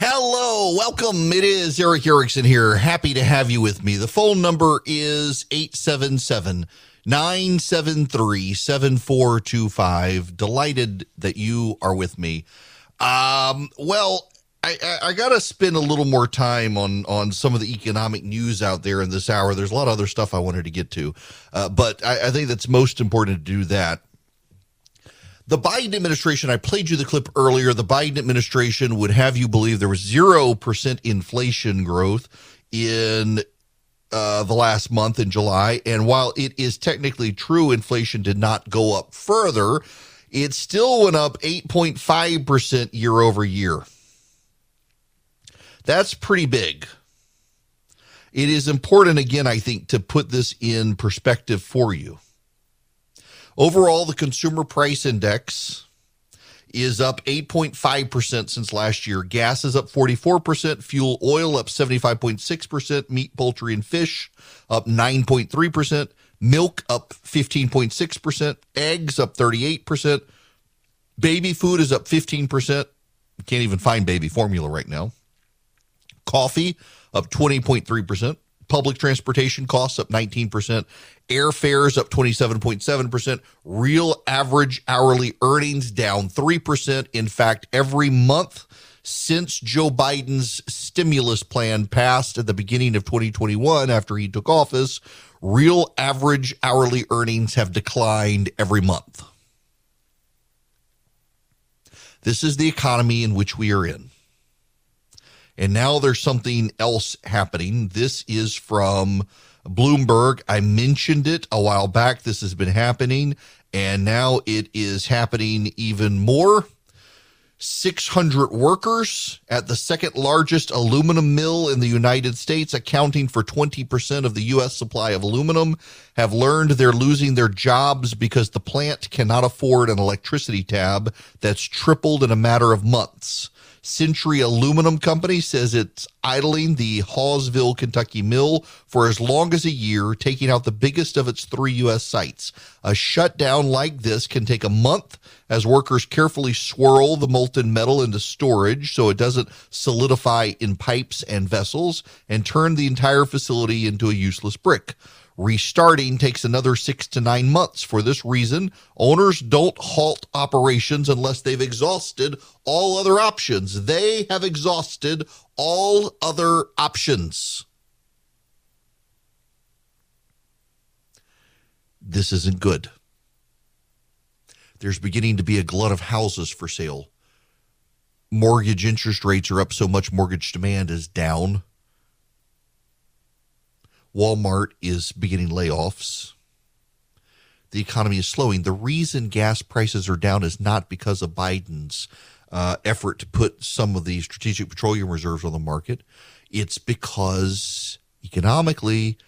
Hello, welcome. It is Erick Erickson here. Happy to have you with me. The phone number is 877 973 7425. Delighted that you are with me. Um, well, I, I, I got to spend a little more time on on some of the economic news out there in this hour. There's a lot of other stuff I wanted to get to, uh, but I, I think that's most important to do that. The Biden administration, I played you the clip earlier. The Biden administration would have you believe there was 0% inflation growth in uh, the last month in July. And while it is technically true, inflation did not go up further, it still went up 8.5% year over year. That's pretty big. It is important, again, I think, to put this in perspective for you. Overall, the consumer price index is up 8.5% since last year. Gas is up 44%, fuel oil up 75.6%, meat, poultry, and fish up 9.3%, milk up 15.6%, eggs up 38%, baby food is up 15%. can't even find baby formula right now. Coffee up 20.3%. Public transportation costs up 19%. Airfares up 27.7%. Real average hourly earnings down 3%. In fact, every month since Joe Biden's stimulus plan passed at the beginning of 2021 after he took office, real average hourly earnings have declined every month. This is the economy in which we are in. And now there's something else happening. This is from Bloomberg. I mentioned it a while back. This has been happening, and now it is happening even more. 600 workers at the second largest aluminum mill in the United States, accounting for 20% of the U.S. supply of aluminum, have learned they're losing their jobs because the plant cannot afford an electricity tab that's tripled in a matter of months. Century Aluminum Company says it's idling the Hawesville, Kentucky mill for as long as a year, taking out the biggest of its three U.S. sites. A shutdown like this can take a month as workers carefully swirl the molten metal into storage so it doesn't solidify in pipes and vessels and turn the entire facility into a useless brick. Restarting takes another six to nine months. For this reason, owners don't halt operations unless they've exhausted all other options. They have exhausted all other options. This isn't good. There's beginning to be a glut of houses for sale. Mortgage interest rates are up so much, mortgage demand is down Walmart is beginning layoffs. The economy is slowing. The reason gas prices are down is not because of Biden's uh, effort to put some of the strategic petroleum reserves on the market. It's because economically,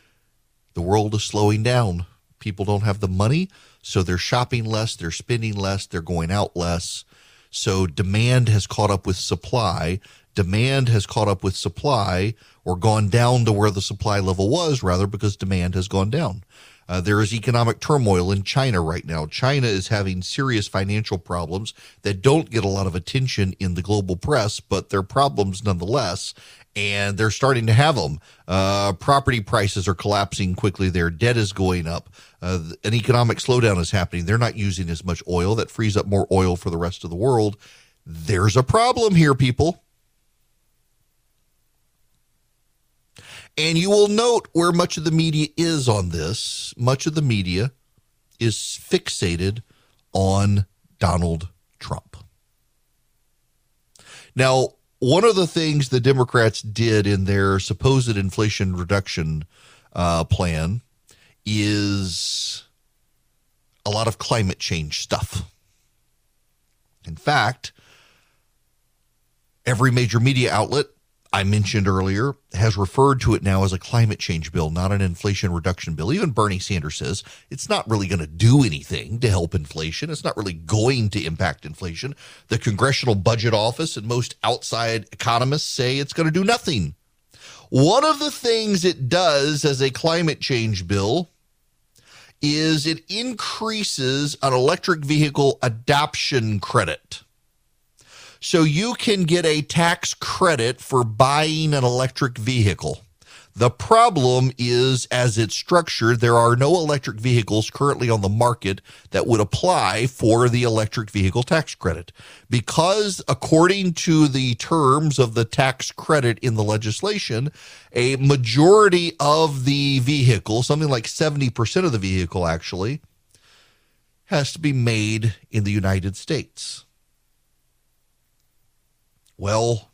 the world is slowing down. People don't have the money, so they're shopping less, they're spending less, they're going out less. So demand has caught up with supply. Demand has caught up with supply or gone down to where the supply level was, rather, because demand has gone down. Uh, there is economic turmoil in China right now. China is having serious financial problems that don't get a lot of attention in the global press, but they're problems nonetheless. And they're starting to have them. Uh, property prices are collapsing quickly. Their debt is going up. Uh, an economic slowdown is happening. They're not using as much oil. That frees up more oil for the rest of the world. There's a problem here, people. And you will note where much of the media is on this. Much of the media is fixated on Donald Trump. Now, one of the things the Democrats did in their supposed inflation reduction uh, plan is a lot of climate change stuff. In fact, every major media outlet I mentioned earlier has referred to it now as a climate change bill, not an inflation reduction bill. Even Bernie Sanders says it's not really going to do anything to help inflation. It's not really going to impact inflation. The Congressional Budget Office and most outside economists say it's going to do nothing. One of the things it does as a climate change bill is it increases an electric vehicle adoption credit. So you can get a tax credit for buying an electric vehicle. The problem is, as it's structured, there are no electric vehicles currently on the market that would apply for the electric vehicle tax credit. Because, according to the terms of the tax credit in the legislation, a majority of the vehicle, something like 70% of the vehicle actually, has to be made in the United States. Well,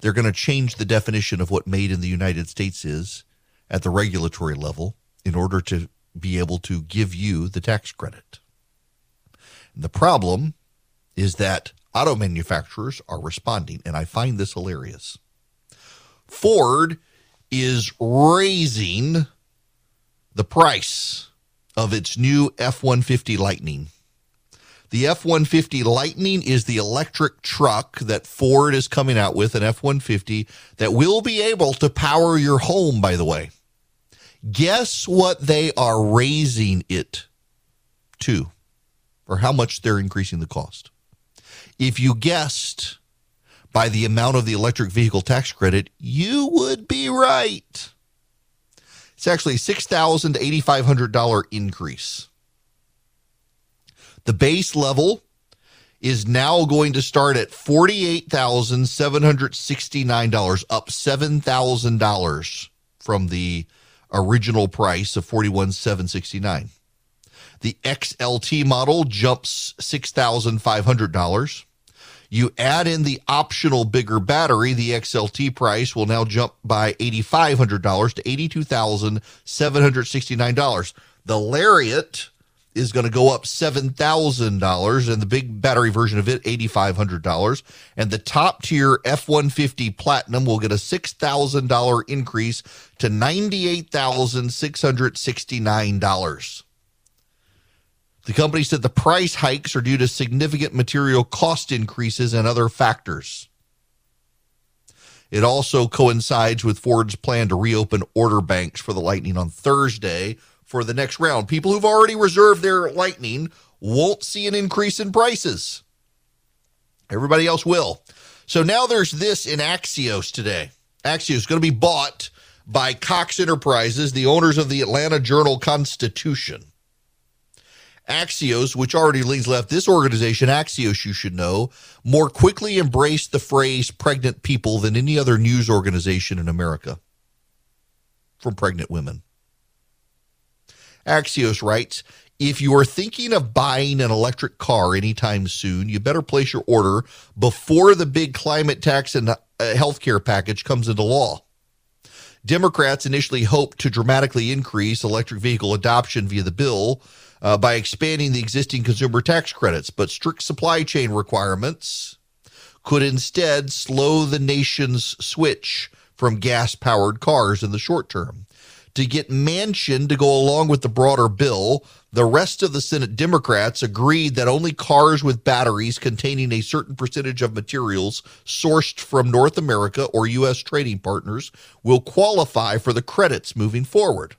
they're going to change the definition of what made in the United States is at the regulatory level in order to be able to give you the tax credit. And the problem is that auto manufacturers are responding, and I find this hilarious. Ford is raising the price of its new F 150 Lightning the F 150 Lightning is the electric truck that Ford is coming out with, an F 150 that will be able to power your home, by the way. Guess what they are raising it to, or how much they're increasing the cost? If you guessed by the amount of the electric vehicle tax credit, you would be right. It's actually a $6,000 to $8,500 increase. The base level is now going to start at $48,769, up $7,000 from the original price of $41,769. The XLT model jumps $6,500. You add in the optional bigger battery, the XLT price will now jump by $8,500 to $82,769. The Lariat is going to go up $7,000 and the big battery version of it $8,500 and the top tier F150 Platinum will get a $6,000 increase to $98,669. The company said the price hikes are due to significant material cost increases and other factors. It also coincides with Ford's plan to reopen order banks for the Lightning on Thursday, for the next round. People who've already reserved their Lightning won't see an increase in prices. Everybody else will. So now there's this in Axios today. Axios is going to be bought by Cox Enterprises, the owners of the Atlanta Journal Constitution. Axios, which already leans left, this organization, Axios, you should know, more quickly embraced the phrase pregnant people than any other news organization in America from pregnant women. Axios writes if you are thinking of buying an electric car anytime soon, you better place your order before the big climate tax and uh, healthcare package comes into law. Democrats initially hoped to dramatically increase electric vehicle adoption via the bill uh, by expanding the existing consumer tax credits, but strict supply chain requirements could instead slow the nation's switch from gas powered cars in the short term to get Manchin to go along with the broader bill. The rest of the Senate Democrats agreed that only cars with batteries containing a certain percentage of materials sourced from North America or U.S. trading partners will qualify for the credits moving forward.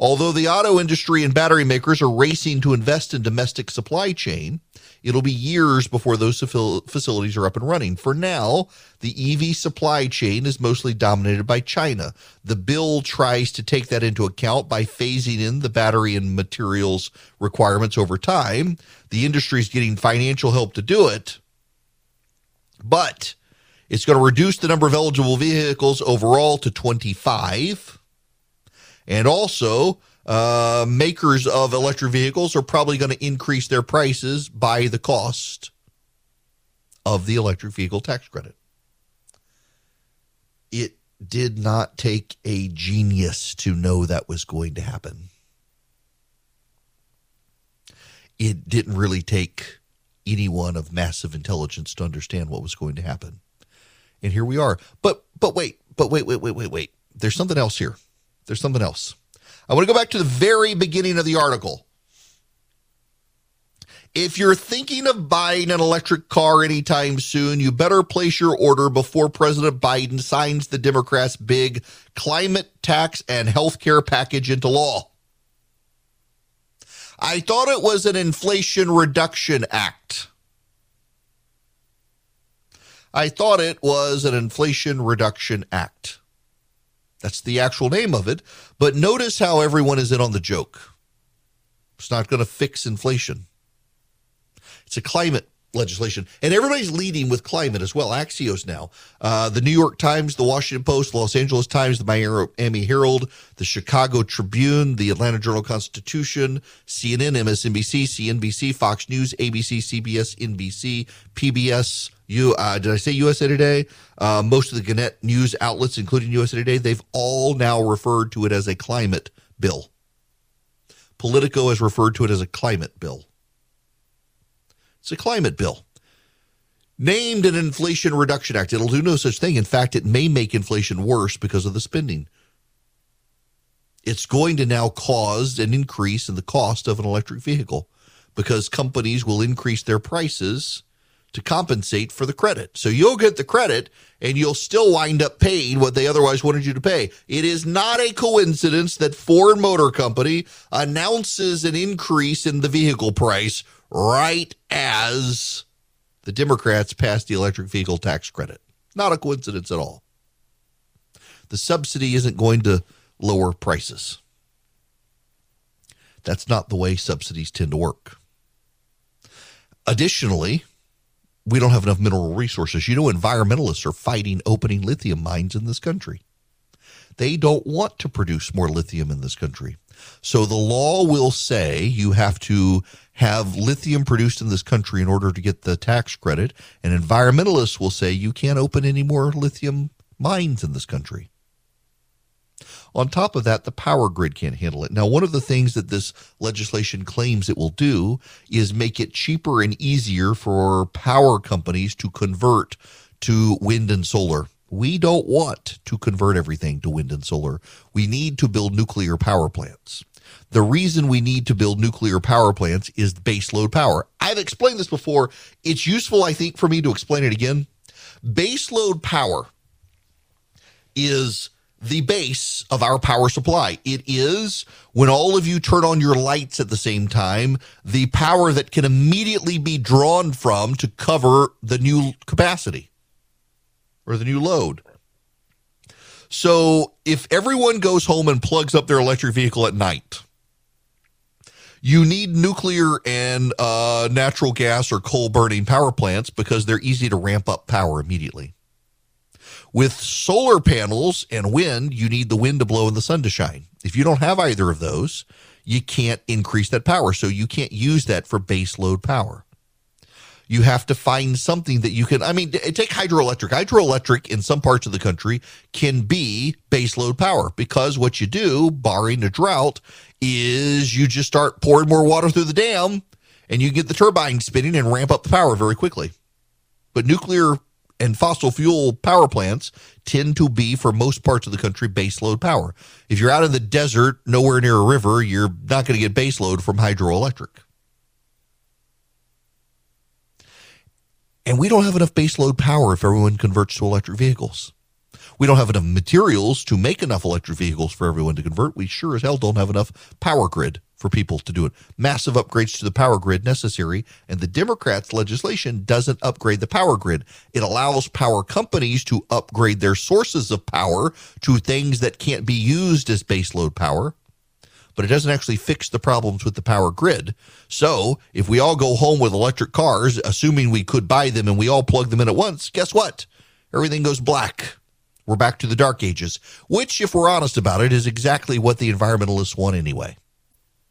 Although the auto industry and battery makers are racing to invest in domestic supply chain, it'll be years before those facilities are up and running. For now, the EV supply chain is mostly dominated by China. The bill tries to take that into account by phasing in the battery and materials requirements over time. The industry is getting financial help to do it, but it's going to reduce the number of eligible vehicles overall to 25 and also, uh, makers of electric vehicles are probably going to increase their prices by the cost of the electric vehicle tax credit. It did not take a genius to know that was going to happen. It didn't really take anyone of massive intelligence to understand what was going to happen. And here we are. But but wait, but wait, wait, wait, wait, wait. There's something else here there's something else. I want to go back to the very beginning of the article. If you're thinking of buying an electric car anytime soon, you better place your order before President Biden signs the Democrats' big climate tax and health care package into law. I thought it was an Inflation Reduction Act. I thought it was an Inflation Reduction Act. That's the actual name of it. But notice how everyone is in on the joke. It's not going to fix inflation. It's a climate legislation. And everybody's leading with climate as well. Axios now. Uh, the New York Times, the Washington Post, Los Angeles Times, the Miami Herald, the Chicago Tribune, the Atlanta Journal Constitution, CNN, MSNBC, CNBC, Fox News, ABC, CBS, NBC, PBS. You uh, did I say USA Today? Uh, most of the Gannett news outlets, including USA Today, they've all now referred to it as a climate bill. Politico has referred to it as a climate bill. It's a climate bill. Named an Inflation Reduction Act. It'll do no such thing. In fact, it may make inflation worse because of the spending. It's going to now cause an increase in the cost of an electric vehicle because companies will increase their prices to compensate for the credit. So you'll get the credit and you'll still wind up paying what they otherwise wanted you to pay. It is not a coincidence that Ford Motor Company announces an increase in the vehicle price right as the Democrats passed the electric vehicle tax credit. Not a coincidence at all. The subsidy isn't going to lower prices. That's not the way subsidies tend to work. Additionally, we don't have enough mineral resources. You know, environmentalists are fighting opening lithium mines in this country. They don't want to produce more lithium in this country. So the law will say you have to have lithium produced in this country in order to get the tax credit. And environmentalists will say you can't open any more lithium mines in this country. On top of that, the power grid can't handle it. Now, one of the things that this legislation claims it will do is make it cheaper and easier for power companies to convert to wind and solar. We don't want to convert everything to wind and solar. We need to build nuclear power plants. The reason we need to build nuclear power plants is baseload power. I've explained this before. It's useful, I think, for me to explain it again. Baseload power is the base of our power supply. It is when all of you turn on your lights at the same time, the power that can immediately be drawn from to cover the new capacity or the new load. So if everyone goes home and plugs up their electric vehicle at night, you need nuclear and uh, natural gas or coal burning power plants because they're easy to ramp up power immediately. With solar panels and wind, you need the wind to blow and the sun to shine. If you don't have either of those, you can't increase that power. So you can't use that for base load power. You have to find something that you can. I mean, take hydroelectric. Hydroelectric in some parts of the country can be base load power because what you do, barring a drought, is you just start pouring more water through the dam and you get the turbine spinning and ramp up the power very quickly. But nuclear and fossil fuel power plants tend to be, for most parts of the country, baseload power. If you're out in the desert, nowhere near a river, you're not going to get baseload from hydroelectric. And we don't have enough baseload power if everyone converts to electric vehicles. We don't have enough materials to make enough electric vehicles for everyone to convert. We sure as hell don't have enough power grid for people to do it. Massive upgrades to the power grid necessary, and the Democrats' legislation doesn't upgrade the power grid. It allows power companies to upgrade their sources of power to things that can't be used as baseload power but it doesn't actually fix the problems with the power grid. So, if we all go home with electric cars, assuming we could buy them and we all plug them in at once, guess what? Everything goes black. We're back to the dark ages, which, if we're honest about it, is exactly what the environmentalists want anyway.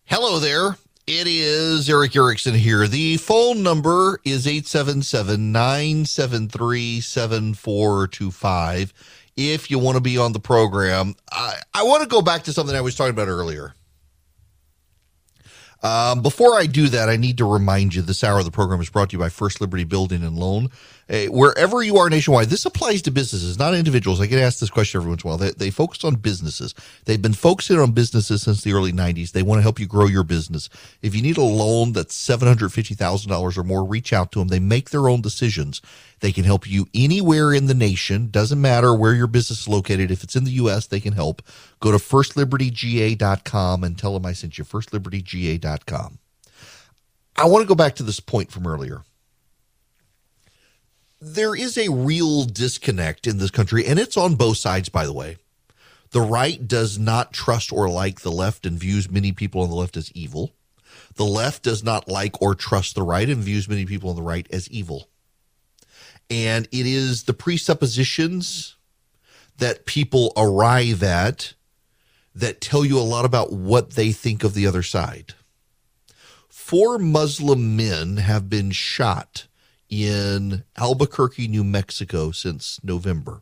Hello there. It is Erick Erickson here. The phone number is 877 973 7425. If you want to be on the program, I, I want to go back to something I was talking about earlier. Um, before I do that, I need to remind you this hour of the program is brought to you by First Liberty Building and Loan. Uh, wherever you are nationwide, this applies to businesses, not individuals. I get asked this question every once in a while. They, they focus on businesses. They've been focusing on businesses since the early 90s. They want to help you grow your business. If you need a loan that's $750,000 or more, reach out to them. They make their own decisions. They can help you anywhere in the nation. Doesn't matter where your business is located. If it's in the U.S., they can help. Go to firstlibertyga.com and tell them I sent you. Firstlibertyga.com. I want to go back to this point from earlier. There is a real disconnect in this country, and it's on both sides, by the way. The right does not trust or like the left and views many people on the left as evil. The left does not like or trust the right and views many people on the right as evil. And it is the presuppositions that people arrive at that tell you a lot about what they think of the other side. Four Muslim men have been shot in Albuquerque, New Mexico since November.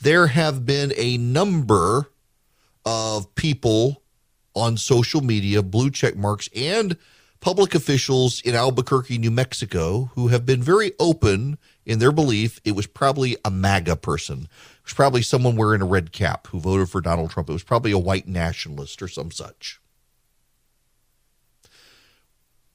There have been a number of people on social media, blue check marks, and public officials in Albuquerque, New Mexico, who have been very open in their belief it was probably a MAGA person. It was probably someone wearing a red cap who voted for Donald Trump. It was probably a white nationalist or some such.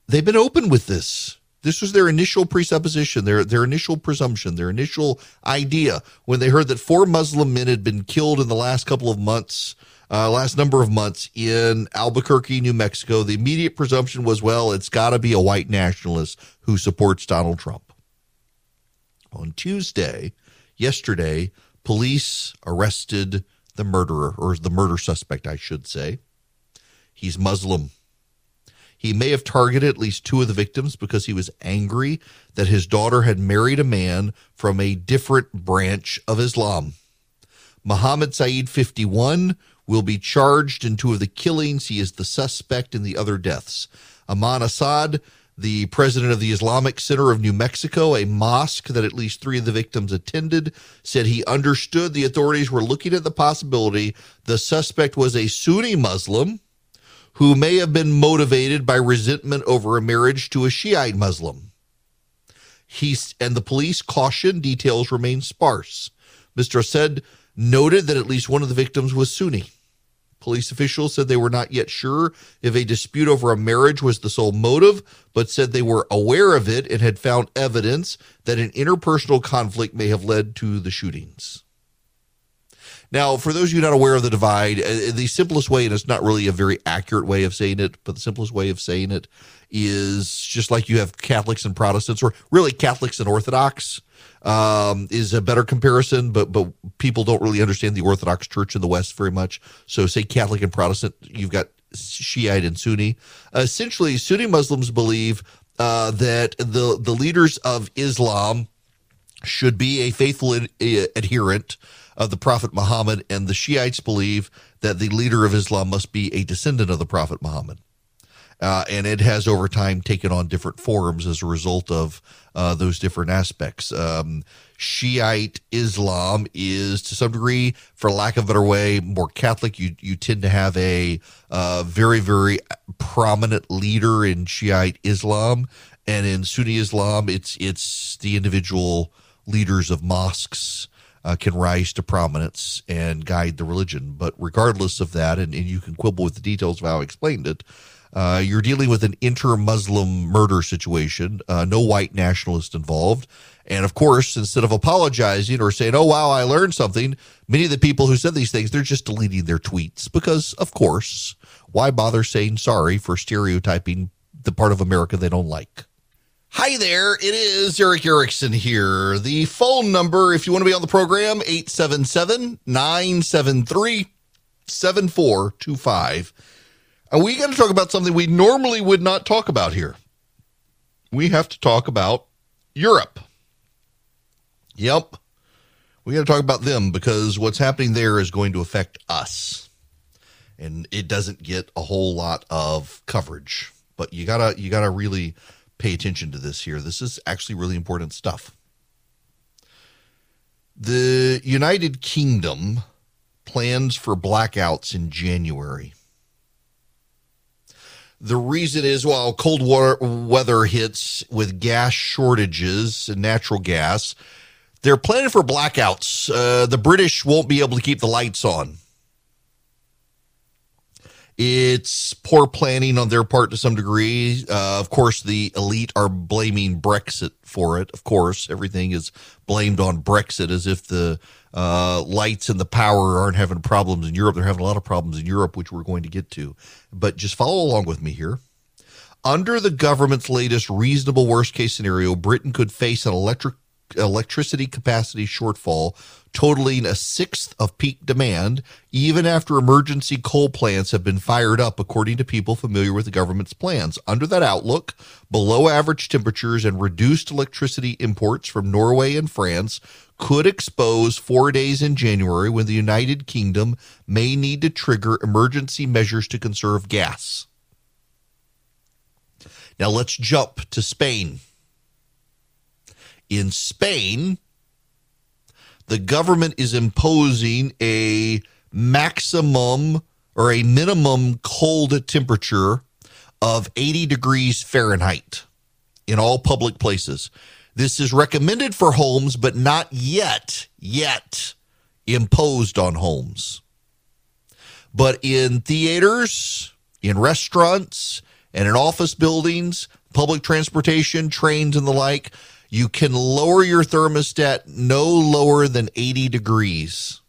They've been open with this. This was their initial presupposition, their their initial presumption, their initial idea when they heard that four Muslim men had been killed in the last couple of months, uh, last number of months in Albuquerque, New Mexico. The immediate presumption was, well, it's got to be a white nationalist who supports Donald Trump. On Tuesday, yesterday, police arrested the murderer, or the murder suspect, I should say. He's Muslim. He may have targeted at least two of the victims because he was angry that his daughter had married a man from a different branch of Islam. Muhammad Syed, 51, will be charged in two of the killings. He is the suspect in the other deaths. Aman Assad, the president of the Islamic Center of New Mexico, a mosque that at least three of the victims attended, said he understood the authorities were looking at the possibility the suspect was a Sunni Muslim who may have been motivated by resentment over a marriage to a Shiite Muslim. He's, and the police caution details remain sparse. Mr. Assad noted that at least one of the victims was Sunni. Police officials said they were not yet sure if a dispute over a marriage was the sole motive, but said they were aware of it and had found evidence that an interpersonal conflict may have led to the shootings. Now, for those of you not aware of the divide, uh, the simplest way, and it's not really a very accurate way of saying it, but the simplest way of saying it is just like you have Catholics and Protestants, or really Catholics and Orthodox. Um, is a better comparison, but but people don't really understand the Orthodox Church in the West very much. So, say Catholic and Protestant, you've got Shiite and Sunni. Uh, essentially, Sunni Muslims believe uh, that the the leaders of Islam should be a faithful ad- adherent of the Prophet Muhammad, and the Shiites believe that the leader of Islam must be a descendant of the Prophet Muhammad. Uh, and it has over time taken on different forms as a result of uh, those different aspects. Um, Shiite Islam is to some degree, for lack of a better way, more Catholic. You you tend to have a uh, very very prominent leader in Shiite Islam, and in Sunni Islam, it's it's the individual leaders of mosques uh, can rise to prominence and guide the religion. But regardless of that, and, and you can quibble with the details of how I explained it, uh, you're dealing with an inter Muslim murder situation, uh, no white nationalist involved. And of course, instead of apologizing or saying, oh, wow, I learned something, many of the people who said these things, they're just deleting their tweets because, of course, why bother saying sorry for stereotyping the part of America they don't like? Hi there, it is Erick Erickson here. The phone number, if you want to be on the program, 877 973 7425. And we got to talk about something we normally would not talk about here. We have to talk about Europe. Yep. We got to talk about them because what's happening there is going to affect us. And it doesn't get a whole lot of coverage. But you gotta you gotta really pay attention to this here. This is actually really important stuff. The United Kingdom plans for blackouts in January. The reason is while cold water weather hits with gas shortages and natural gas, they're planning for blackouts. Uh, the British won't be able to keep the lights on. It's poor planning on their part to some degree. Uh, of course, the elite are blaming Brexit for it. Of course, everything is blamed on Brexit as if the uh, lights and the power aren't having problems in Europe. They're having a lot of problems in Europe, which we're going to get to. But just follow along with me here. Under the government's latest reasonable worst case scenario, Britain could face an electric electricity capacity shortfall totaling a sixth of peak demand, even after emergency coal plants have been fired up, according to people familiar with the government's plans. Under that outlook, below average temperatures and reduced electricity imports from Norway and France could expose four days in January when the United Kingdom may need to trigger emergency measures to conserve gas. Now let's jump to Spain. In Spain, the government is imposing a maximum or a minimum cold temperature of 80 degrees Fahrenheit in all public places. This is recommended for homes, but not yet, yet imposed on homes. But in theaters, in restaurants, and in office buildings, public transportation, trains, and the like, you can lower your thermostat no lower than 80 degrees.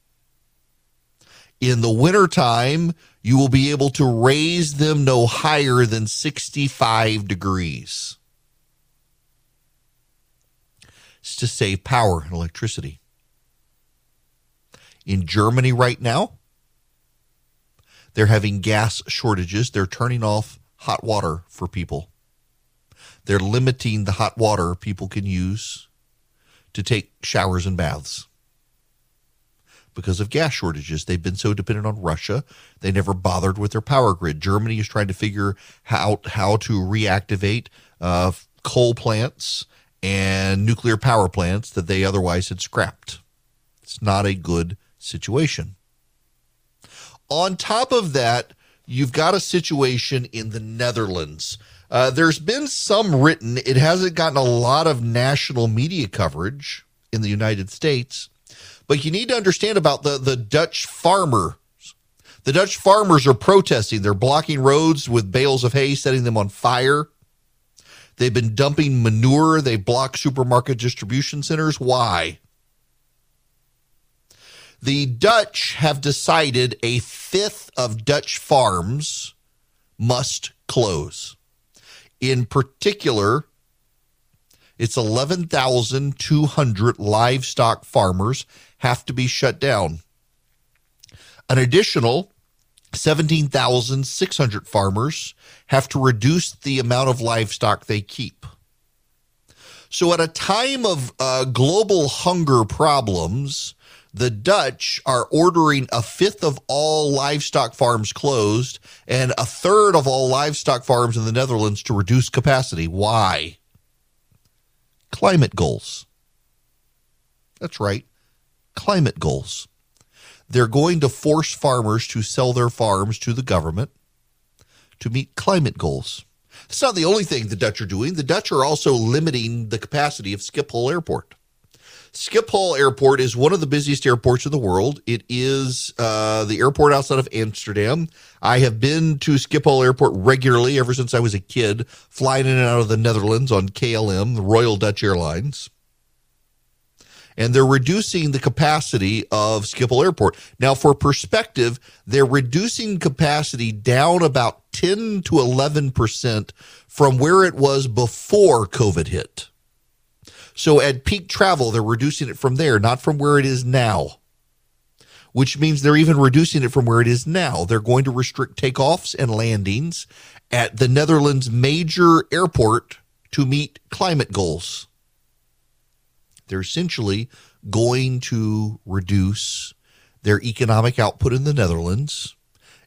In the wintertime, you will be able to raise them no higher than 65 degrees. It's to save power and electricity. In Germany right now, they're having gas shortages. They're turning off hot water for people. They're limiting the hot water people can use to take showers and baths because of gas shortages. They've been so dependent on Russia, they never bothered with their power grid. Germany is trying to figure out how to reactivate uh, coal plants and nuclear power plants that they otherwise had scrapped. It's not a good situation. On top of that, you've got a situation in the Netherlands uh, there's been some written, it hasn't gotten a lot of national media coverage in the United States, but you need to understand about the, the Dutch farmers. The Dutch farmers are protesting. They're blocking roads with bales of hay, setting them on fire. They've been dumping manure. They block supermarket distribution centers. Why? The Dutch have decided a fifth of Dutch farms must close. In particular, it's 11,200 livestock farmers have to be shut down. An additional 17,600 farmers have to reduce the amount of livestock they keep. So, at a time of uh, global hunger problems, the Dutch are ordering a fifth of all livestock farms closed and a third of all livestock farms in the Netherlands to reduce capacity. Why? Climate goals. That's right. Climate goals. They're going to force farmers to sell their farms to the government to meet climate goals. It's not the only thing the Dutch are doing. The Dutch are also limiting the capacity of Schiphol Airport. Schiphol Airport is one of the busiest airports in the world. It is uh, the airport outside of Amsterdam. I have been to Schiphol Airport regularly ever since I was a kid, flying in and out of the Netherlands on KLM, the Royal Dutch Airlines. And they're reducing the capacity of Schiphol Airport. Now, for perspective, they're reducing capacity down about 10 to 11% from where it was before COVID hit. So at peak travel, they're reducing it from there, not from where it is now. Which means they're even reducing it from where it is now. They're going to restrict takeoffs and landings at the Netherlands' major airport to meet climate goals. They're essentially going to reduce their economic output in the Netherlands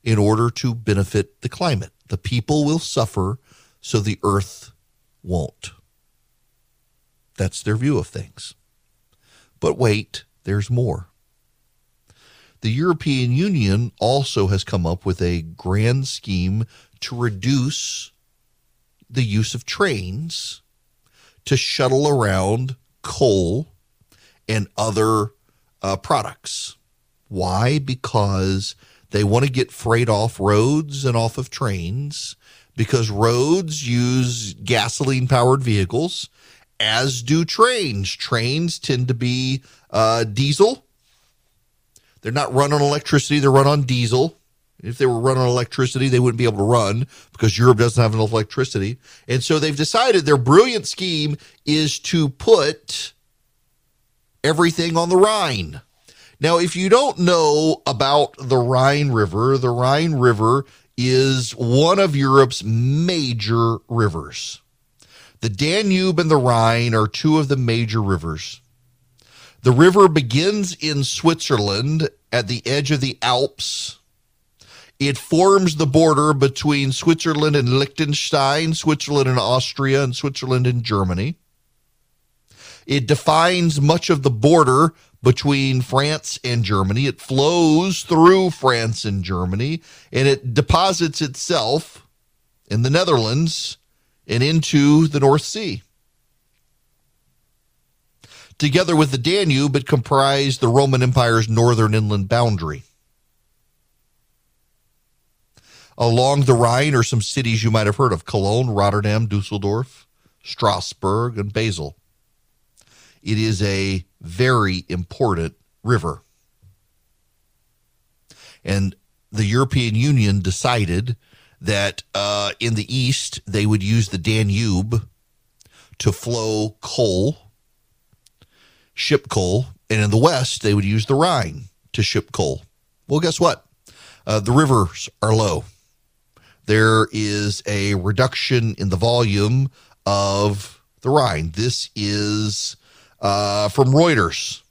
in order to benefit the climate. The people will suffer, so the earth won't. That's their view of things. But wait, there's more. The European Union also has come up with a grand scheme to reduce the use of trains to shuttle around coal and other uh, products. Why? Because they want to get freight off roads and off of trains because roads use gasoline powered vehicles as do trains. Trains tend to be uh, diesel. They're not run on electricity, they're run on diesel. If they were run on electricity, they wouldn't be able to run because Europe doesn't have enough electricity. And so they've decided their brilliant scheme is to put everything on the Rhine. Now, if you don't know about the Rhine River, the Rhine River is one of Europe's major rivers. The Danube and the Rhine are two of the major rivers. The river begins in Switzerland at the edge of the Alps. It forms the border between Switzerland and Liechtenstein, Switzerland and Austria, and Switzerland and Germany. It defines much of the border between France and Germany. It flows through France and Germany, and it deposits itself in the Netherlands and into the North Sea. Together with the Danube, it comprised the Roman Empire's northern inland boundary. Along the Rhine are some cities you might have heard of Cologne, Rotterdam, Dusseldorf, Strasbourg, and Basel. It is a very important river. And the European Union decided that uh, in the east they would use the Danube to flow coal, ship coal, and in the west they would use the Rhine to ship coal. Well, guess what? Uh, the rivers are low. There is a reduction in the volume of the Rhine. This is uh, from Reuters.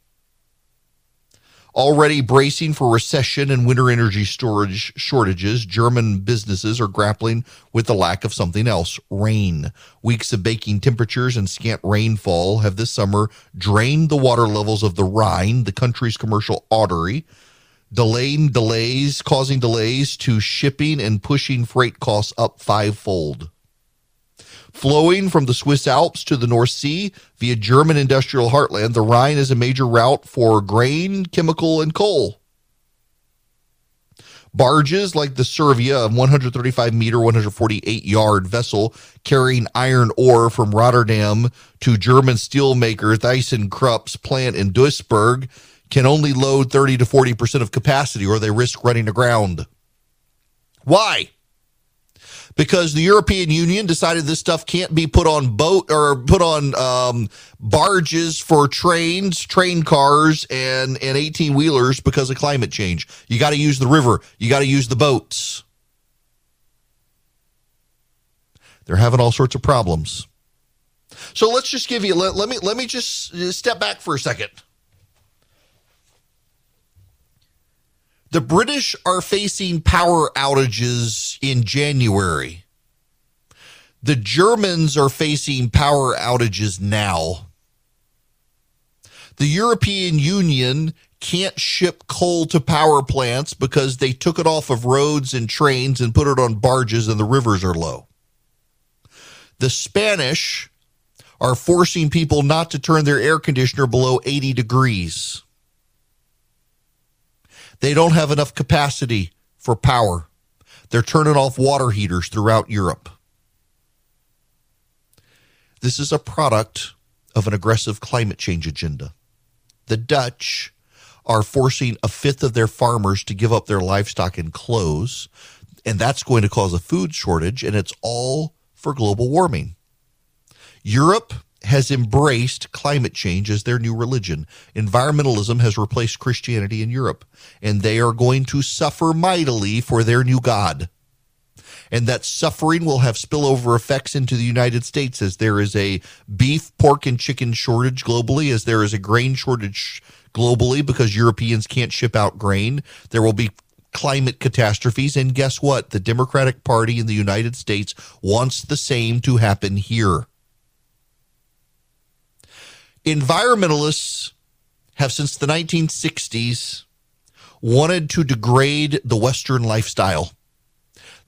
Already bracing for recession and winter energy storage shortages, German businesses are grappling with the lack of something else rain. Weeks of baking temperatures and scant rainfall have this summer drained the water levels of the Rhine, the country's commercial artery, delaying delays, causing delays to shipping and pushing freight costs up fivefold flowing from the Swiss Alps to the North Sea via German industrial heartland. The Rhine is a major route for grain, chemical, and coal. Barges like the Servia, a 135 meter, 148 yard vessel carrying iron ore from Rotterdam to German steelmaker ThyssenKrupp's plant in Duisburg, can only load 30 to 40% of capacity or they risk running aground. Why? Because the European Union decided this stuff can't be put on boat or put on um, barges for trains, train cars, and and eighteen wheelers because of climate change. You got to use the river. You got to use the boats. They're having all sorts of problems. So let's just give you let, let me let me just step back for a second. The British are facing power outages in January. The Germans are facing power outages now. The European Union can't ship coal to power plants because they took it off of roads and trains and put it on barges and the rivers are low. The Spanish are forcing people not to turn their air conditioner below 80 degrees. They don't have enough capacity for power. They're turning off water heaters throughout Europe. This is a product of an aggressive climate change agenda. The Dutch are forcing a fifth of their farmers to give up their livestock and clothes, and that's going to cause a food shortage, and it's all for global warming. Europe has embraced climate change as their new religion. Environmentalism has replaced Christianity in Europe, and they are going to suffer mightily for their new God. And that suffering will have spillover effects into the United States as there is a beef, pork, and chicken shortage globally, as there is a grain shortage globally because Europeans can't ship out grain. There will be climate catastrophes. And guess what? The Democratic Party in the United States wants the same to happen here. Environmentalists have since the 1960s wanted to degrade the Western lifestyle.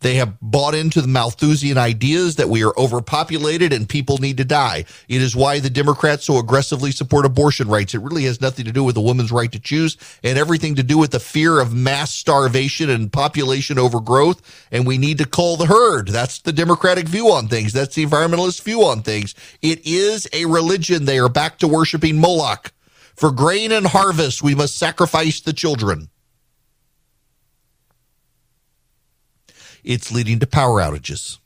They have bought into the Malthusian ideas that we are overpopulated and people need to die. It is why the Democrats so aggressively support abortion rights. It really has nothing to do with a woman's right to choose and everything to do with the fear of mass starvation and population overgrowth. And we need to cull the herd. That's the Democratic view on things. That's the environmentalist view on things. It is a religion. They are back to worshiping Moloch. For grain and harvest, we must sacrifice the children. It's leading to power outages.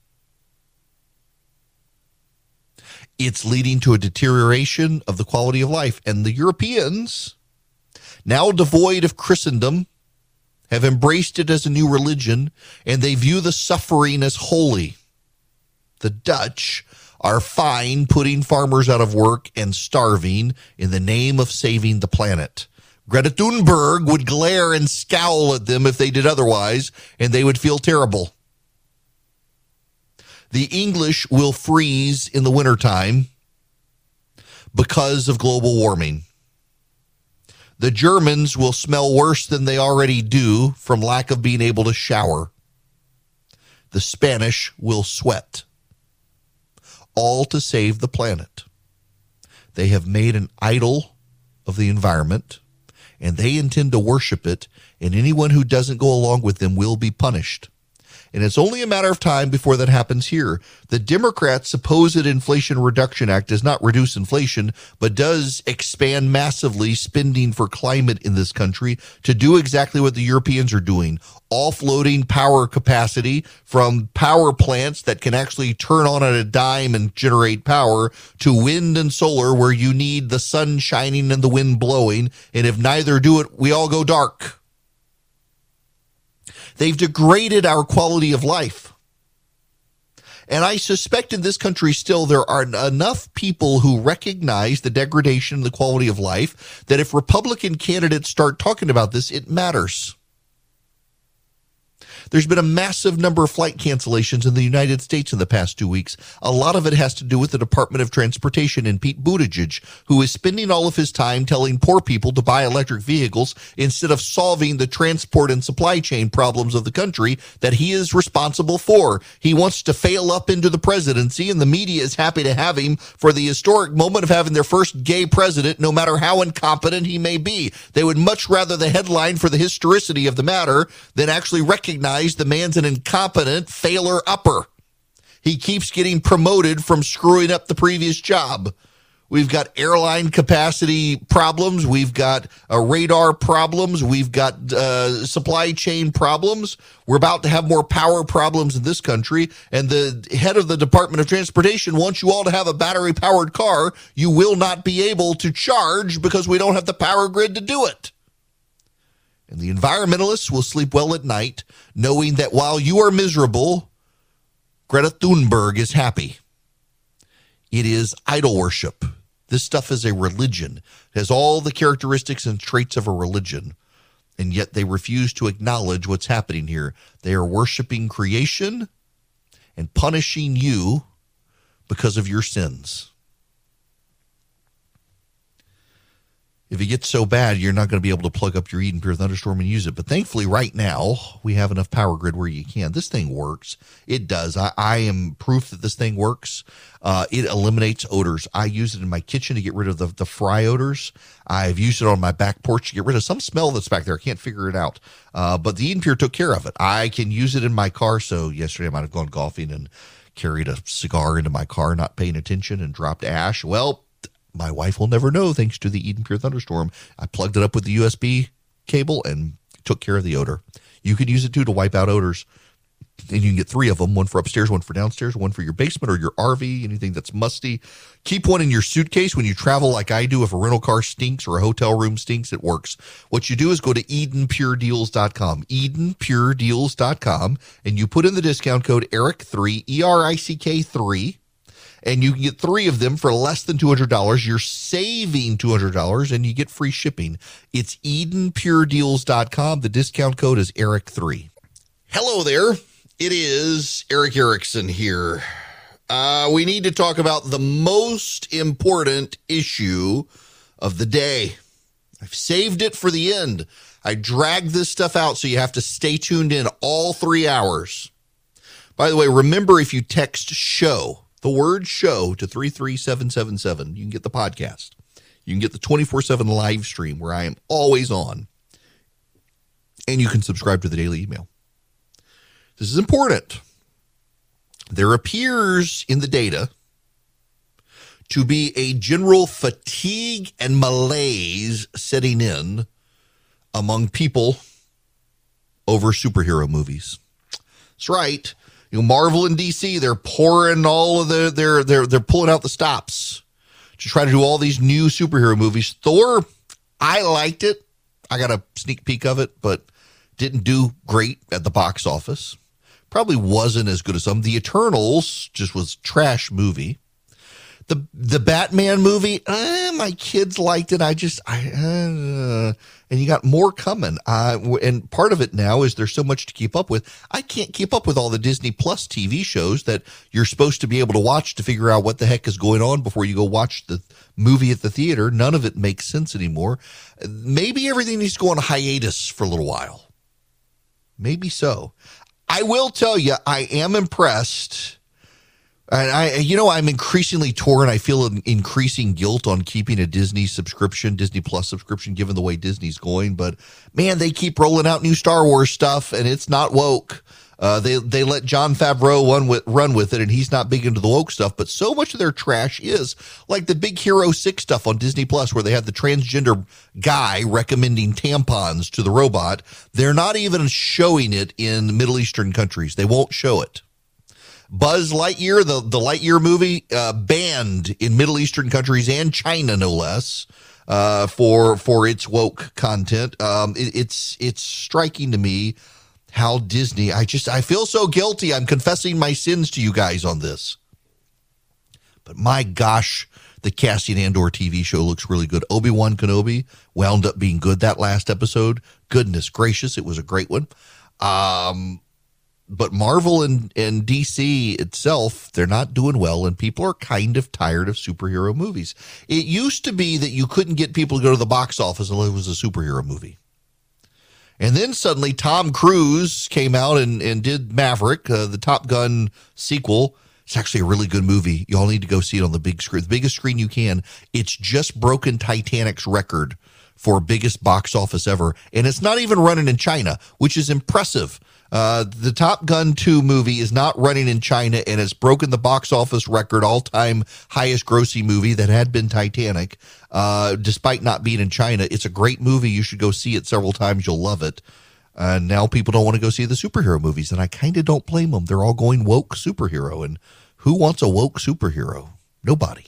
It's leading to a deterioration of the quality of life. And the Europeans, now devoid of Christendom, have embraced it as a new religion and they view the suffering as holy. The Dutch are fine putting farmers out of work and starving in the name of saving the planet. Greta Thunberg would glare and scowl at them if they did otherwise, and they would feel terrible. The English will freeze in the wintertime because of global warming. The Germans will smell worse than they already do from lack of being able to shower. The Spanish will sweat. All to save the planet. They have made an idol of the environment and they intend to worship it, and anyone who doesn't go along with them will be punished. And it's only a matter of time before that happens here. The Democrats' supposed Inflation Reduction Act does not reduce inflation, but does expand massively spending for climate in this country to do exactly what the Europeans are doing offloading power capacity from power plants that can actually turn on at a dime and generate power to wind and solar where you need the sun shining and the wind blowing. And if neither do it, we all go dark. They've degraded our quality of life. And I suspect in this country still there are enough people who recognize the degradation in the quality of life that if Republican candidates start talking about this, it matters. There's been a massive number of flight cancellations in the United States in the past two weeks. A lot of it has to do with the Department of Transportation and Pete Buttigieg, who is spending all of his time telling poor people to buy electric vehicles instead of solving the transport and supply chain problems of the country that he is responsible for. He wants to fail up into the presidency, and the media is happy to have him for the historic moment of having their first gay president, no matter how incompetent he may be. They would much rather the headline for the historicity of the matter than actually recognize recognize the man's an incompetent failer upper. He keeps getting promoted from screwing up the previous job. We've got airline capacity problems. We've got uh, radar problems. We've got uh, supply chain problems. We're about to have more power problems in this country. And the head of the Department of Transportation wants you all to have a battery powered car. You will not be able to charge because we don't have the power grid to do it. And the environmentalists will sleep well at night, knowing that while you are miserable, Greta Thunberg is happy. It is idol worship. This stuff is a religion. It has all the characteristics and traits of a religion. And yet they refuse to acknowledge what's happening here. They are worshiping creation and punishing you because of your sins. If it gets so bad, you're not going to be able to plug up your Eden Pure Thunderstorm and use it. But thankfully, right now, we have enough power grid where you can. This thing works. It does. I, I am proof that this thing works. Uh, it eliminates odors. I use it in my kitchen to get rid of the, the fry odors. I've used it on my back porch to get rid of some smell that's back there. I can't figure it out. Uh, but the Eden Pure took care of it. I can use it in my car. So yesterday I might have gone golfing and carried a cigar into my car, not paying attention, and dropped ash. Well, my wife will never know thanks to the Eden Pure Thunderstorm. I plugged it up with the USB cable and took care of the odor. You can use it too to wipe out odors. And you can get three of them one for upstairs, one for downstairs, one for your basement or your RV, anything that's musty. Keep one in your suitcase when you travel, like I do. If a rental car stinks or a hotel room stinks, it works. What you do is go to EdenPureDeals.com, EdenPureDeals.com, and you put in the discount code ERIC3, E R I C K 3 and you can get three of them for less than $200. You're saving $200 and you get free shipping. It's EdenPureDeals.com. The discount code is Eric3. Hello there. It is Erick Erickson here. Uh, we need to talk about the most important issue of the day. I've saved it for the end. I dragged this stuff out so you have to stay tuned in all three hours. By the way, remember if you text show the word show to 33777. You can get the podcast. You can get the 24 7 live stream where I am always on. And you can subscribe to the daily email. This is important. There appears in the data to be a general fatigue and malaise setting in among people over superhero movies. That's right. You know, Marvel and DC, they're pouring all of the they're they're they're pulling out the stops to try to do all these new superhero movies. Thor, I liked it. I got a sneak peek of it, but didn't do great at the box office. Probably wasn't as good as some. The Eternals just was trash movie. The the Batman movie, uh, my kids liked it. I just, I, uh, and you got more coming. Uh, and part of it now is there's so much to keep up with. I can't keep up with all the Disney Plus TV shows that you're supposed to be able to watch to figure out what the heck is going on before you go watch the movie at the theater. None of it makes sense anymore. Maybe everything needs to go on hiatus for a little while. Maybe so. I will tell you, I am impressed and I, you know, I'm increasingly torn. I feel an increasing guilt on keeping a Disney subscription, Disney Plus subscription, given the way Disney's going. But man, they keep rolling out new Star Wars stuff, and it's not woke. Uh, they they let Jon Favreau run with run with it, and he's not big into the woke stuff. But so much of their trash is like the Big Hero Six stuff on Disney Plus, where they have the transgender guy recommending tampons to the robot. They're not even showing it in Middle Eastern countries. They won't show it. Buzz Lightyear, the, the Lightyear movie, uh, banned in Middle Eastern countries and China, no less, uh, for for its woke content. Um, it, it's it's striking to me how Disney. I just I feel so guilty. I'm confessing my sins to you guys on this. But my gosh, the Cassian Andor TV show looks really good. Obi Wan Kenobi wound up being good that last episode. Goodness gracious, it was a great one. Um, but Marvel and, and DC itself, they're not doing well, and people are kind of tired of superhero movies. It used to be that you couldn't get people to go to the box office unless it was a superhero movie. And then suddenly Tom Cruise came out and, and did Maverick, uh, the Top Gun sequel. It's actually a really good movie. You all need to go see it on the big screen, the biggest screen you can. It's just broken Titanic's record for biggest box office ever. And it's not even running in China, which is impressive uh, the Top Gun 2 movie is not running in China and has broken the box office record, all time highest grossing movie that had been Titanic, uh, despite not being in China. It's a great movie. You should go see it several times. You'll love it. Uh, now people don't want to go see the superhero movies, and I kind of don't blame them. They're all going woke superhero, and who wants a woke superhero? Nobody.